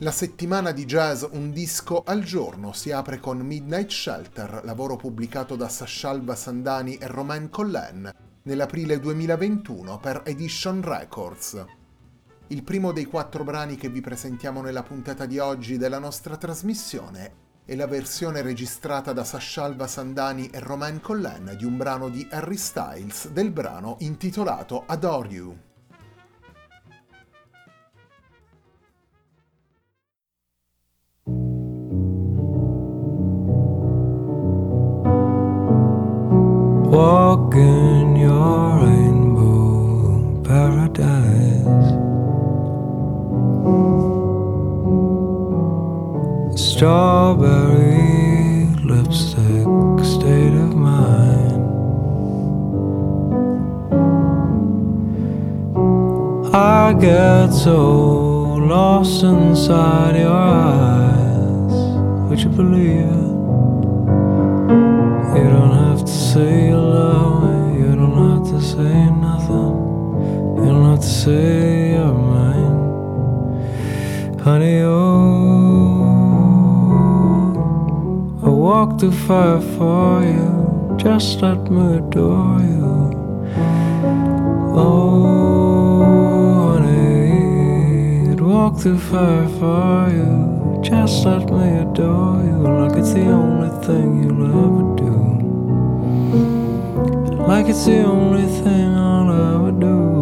La settimana di jazz Un disco al giorno si apre con Midnight Shelter, lavoro pubblicato da Sashalva Sandani e Romain Collen nell'aprile 2021 per Edition Records. Il primo dei quattro brani che vi presentiamo nella puntata di oggi della nostra trasmissione è la versione registrata da Sashalva Sandani e Romain Collen di un brano di Harry Styles del brano intitolato Adore You. Walk in your rainbow paradise. Strawberry lipstick state of mind. I get so lost inside your eyes. Would you believe say you're mine, honey. Oh, I walk through fire for you. Just let me adore you. Oh, honey, I'd walk through fire for you. Just let me adore you like it's the only thing you'll ever do. Like it's the only thing I'll ever do.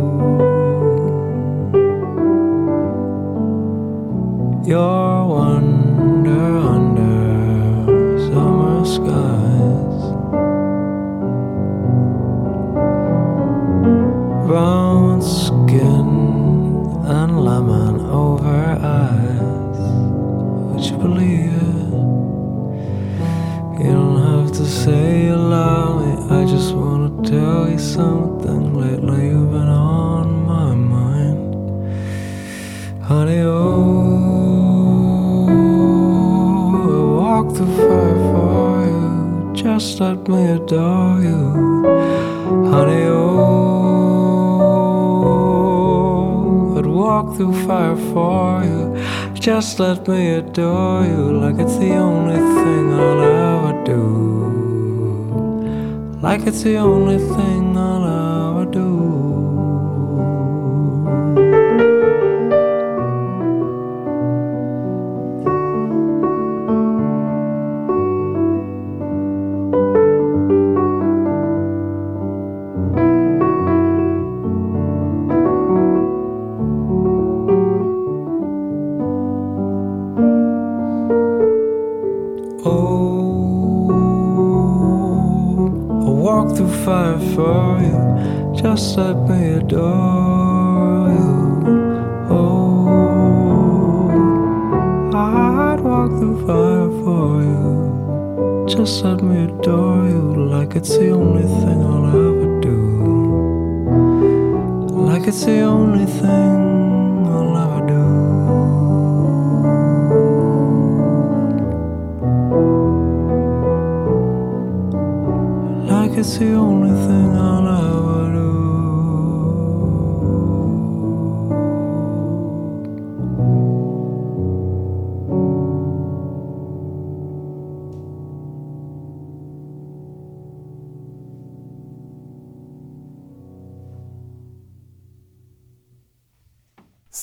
Your wonder under summer skies. Brown skin and lemon over eyes. Would you believe it? You don't have to say you love me. I just wanna tell you something. Just let me adore you, honey. Oh, I'd walk through fire for you. Just let me adore you like it's the only thing I'll ever do. Like it's the only thing I'll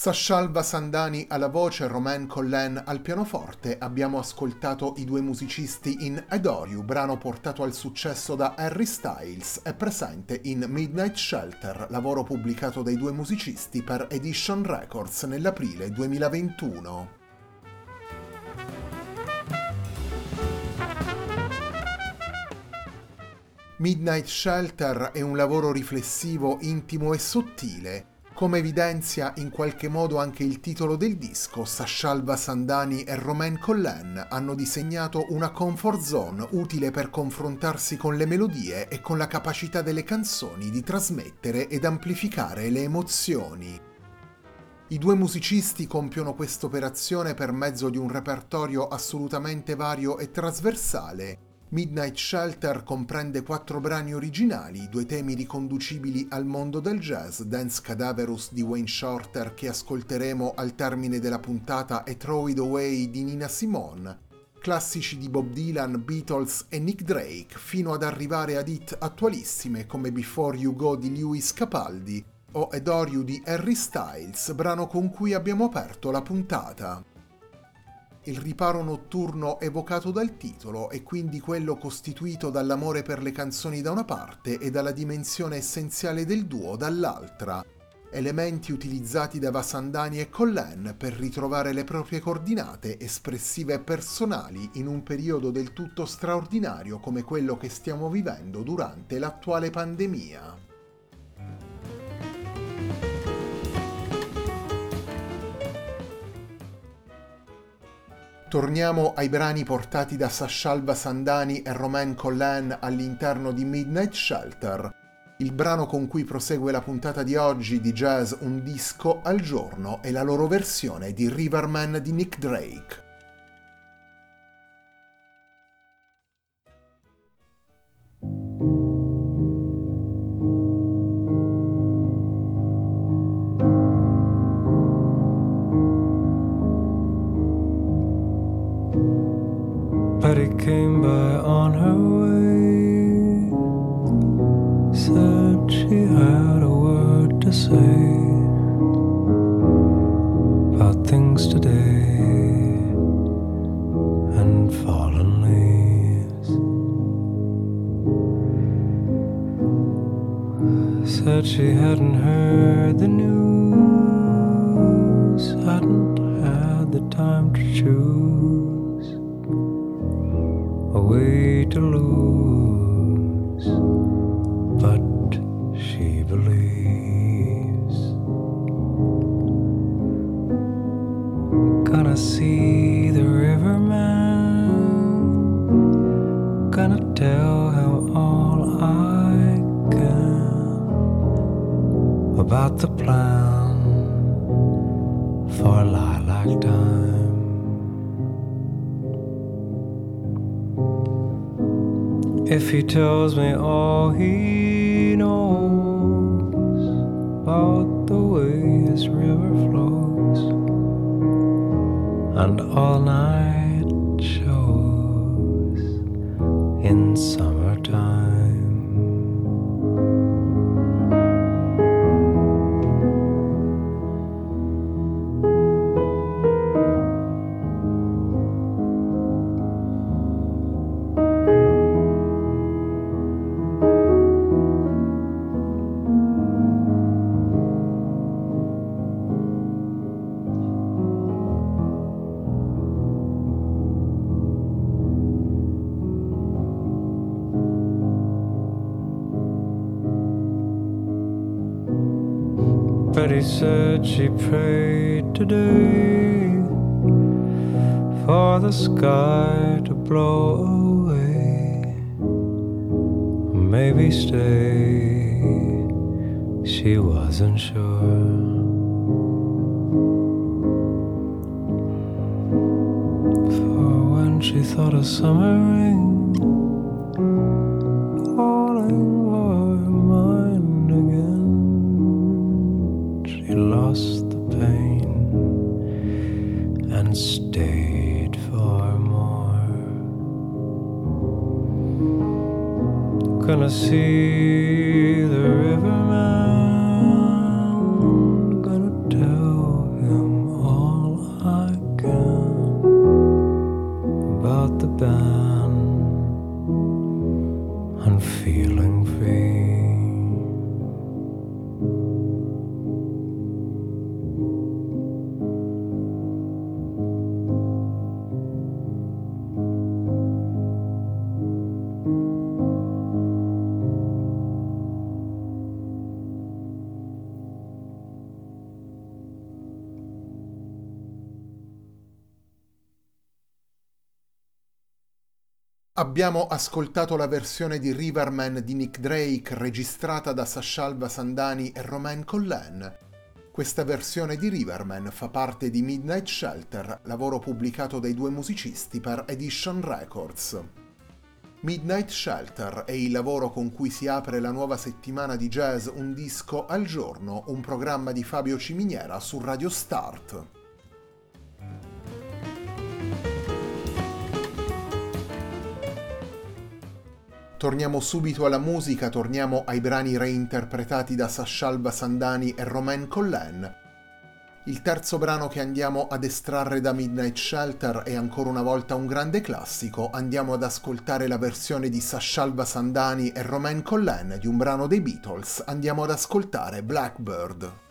Sashalva Sandani alla voce, Romain Collen al pianoforte, abbiamo ascoltato i due musicisti in Adore You, brano portato al successo da Harry Styles, è presente in Midnight Shelter, lavoro pubblicato dai due musicisti per Edition Records nell'aprile 2021. Midnight Shelter è un lavoro riflessivo, intimo e sottile. Come evidenzia in qualche modo anche il titolo del disco, Sashalva Sandani e Romain Collen hanno disegnato una comfort zone utile per confrontarsi con le melodie e con la capacità delle canzoni di trasmettere ed amplificare le emozioni. I due musicisti compiono questa operazione per mezzo di un repertorio assolutamente vario e trasversale, Midnight Shelter comprende quattro brani originali, due temi riconducibili al mondo del jazz, Dance Cadaverous di Wayne Shorter che ascolteremo al termine della puntata e Throw It Away di Nina Simone, classici di Bob Dylan, Beatles e Nick Drake, fino ad arrivare ad hit attualissime come Before You Go di Lewis Capaldi o Adore You di Harry Styles, brano con cui abbiamo aperto la puntata. Il riparo notturno evocato dal titolo è quindi quello costituito dall'amore per le canzoni da una parte e dalla dimensione essenziale del duo dall'altra, elementi utilizzati da Vasandani e Collen per ritrovare le proprie coordinate espressive e personali in un periodo del tutto straordinario come quello che stiamo vivendo durante l'attuale pandemia. Torniamo ai brani portati da Sashalva Sandani e Romain Collen all'interno di Midnight Shelter, il brano con cui prosegue la puntata di oggi di jazz Un disco al giorno è la loro versione di Riverman di Nick Drake. Said she hadn't heard the news, hadn't had the time to choose the plan for lilac time. If he tells me all he knows about the way his river flows and all night shows in summertime. Betty said she prayed today for the sky to blow away, maybe stay. She wasn't sure. For when she thought of summer rain Gonna see the riverman, Abbiamo ascoltato la versione di Riverman di Nick Drake registrata da Sashalva Sandani e Romain Collen. Questa versione di Riverman fa parte di Midnight Shelter, lavoro pubblicato dai due musicisti per Edition Records. Midnight Shelter è il lavoro con cui si apre la nuova settimana di jazz Un disco al giorno, un programma di Fabio Ciminiera su Radio Start. Torniamo subito alla musica, torniamo ai brani reinterpretati da Sashalva Sandani e Romain Collen. Il terzo brano che andiamo ad estrarre da Midnight Shelter è ancora una volta un grande classico, andiamo ad ascoltare la versione di Sashalva Sandani e Romain Collen di un brano dei Beatles, andiamo ad ascoltare Blackbird.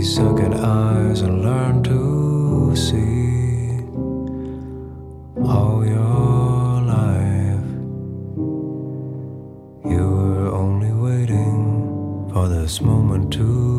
these sunken eyes and learn to see all your life. You were only waiting for this moment to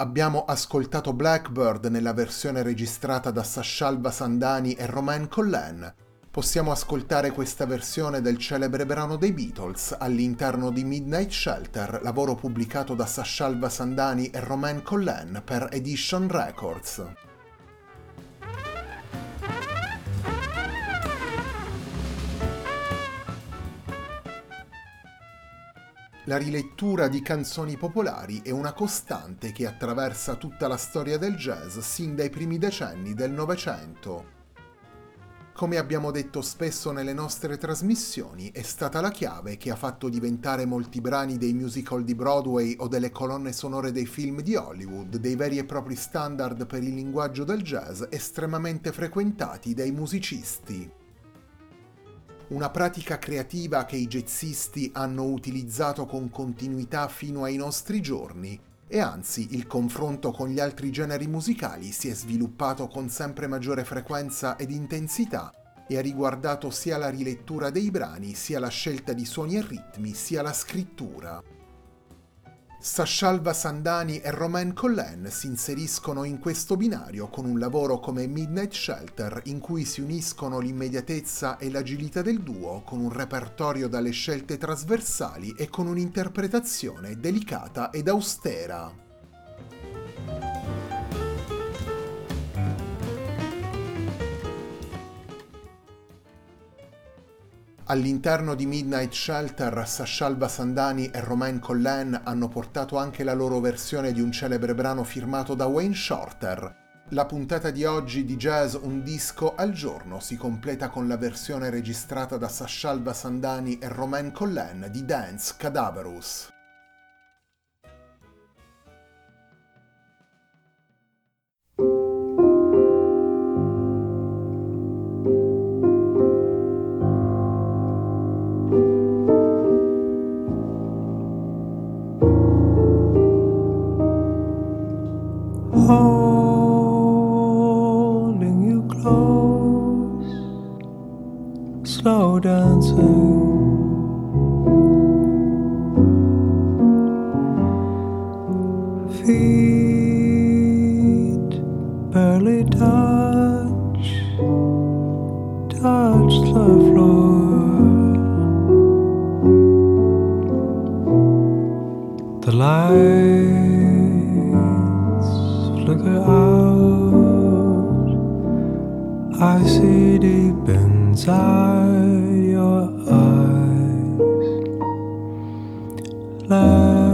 Abbiamo ascoltato Blackbird nella versione registrata da Sashalva Sandani e Romain Collen. Possiamo ascoltare questa versione del celebre brano dei Beatles all'interno di Midnight Shelter, lavoro pubblicato da Sashalva Sandani e Romain Collen per Edition Records. La rilettura di canzoni popolari è una costante che attraversa tutta la storia del jazz sin dai primi decenni del Novecento. Come abbiamo detto spesso nelle nostre trasmissioni, è stata la chiave che ha fatto diventare molti brani dei musical di Broadway o delle colonne sonore dei film di Hollywood dei veri e propri standard per il linguaggio del jazz estremamente frequentati dai musicisti una pratica creativa che i jazzisti hanno utilizzato con continuità fino ai nostri giorni e anzi il confronto con gli altri generi musicali si è sviluppato con sempre maggiore frequenza ed intensità e ha riguardato sia la rilettura dei brani, sia la scelta di suoni e ritmi, sia la scrittura. Sashalva Sandani e Romain Collen si inseriscono in questo binario con un lavoro come Midnight Shelter in cui si uniscono l'immediatezza e l'agilità del duo con un repertorio dalle scelte trasversali e con un'interpretazione delicata ed austera. All'interno di Midnight Shelter, Sashalva Sandani e Romain Collen hanno portato anche la loro versione di un celebre brano firmato da Wayne Shorter. La puntata di oggi di Jazz Un disco al giorno si completa con la versione registrata da Sashalva Sandani e Romain Collen di Dance Cadaverous. love.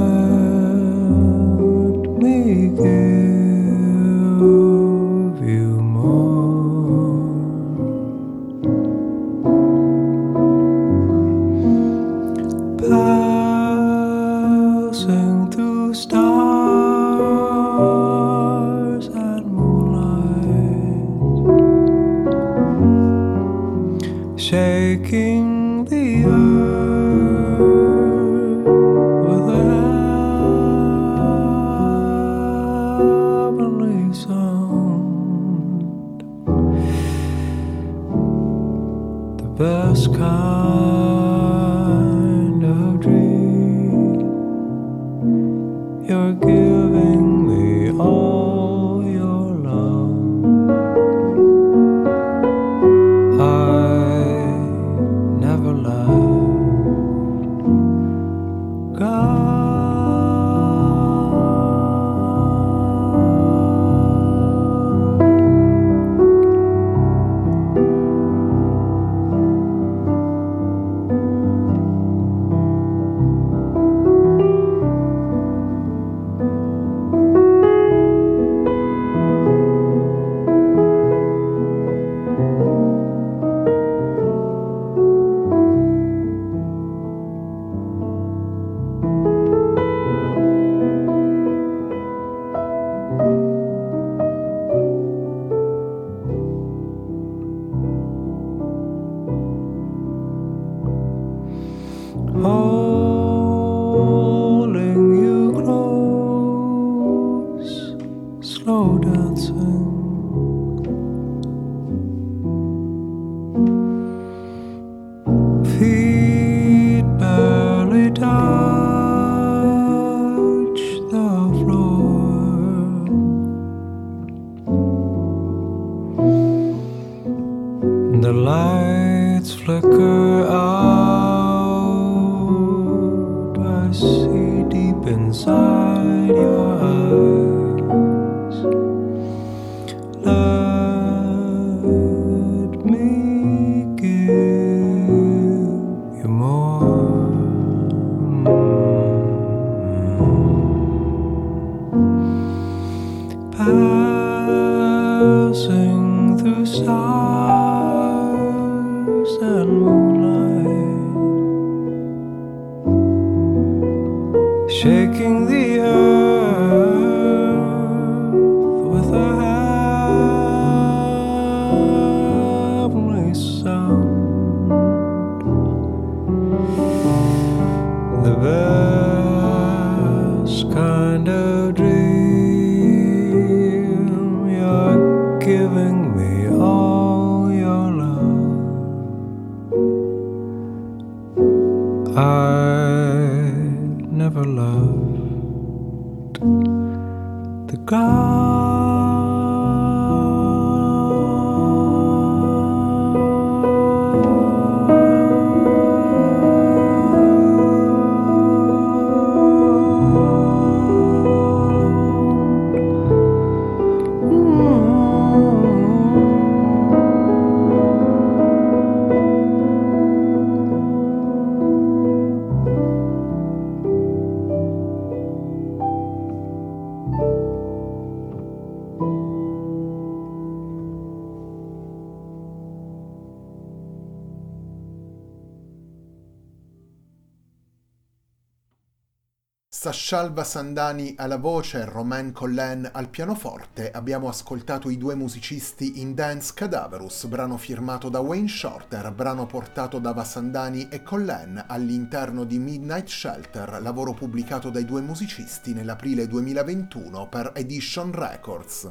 Sashalva Sandani alla voce Romain Collen al pianoforte abbiamo ascoltato i due musicisti in Dance Cadaverus, brano firmato da Wayne Shorter, brano portato da Vasandani e Collen all'interno di Midnight Shelter, lavoro pubblicato dai due musicisti nell'aprile 2021 per Edition Records.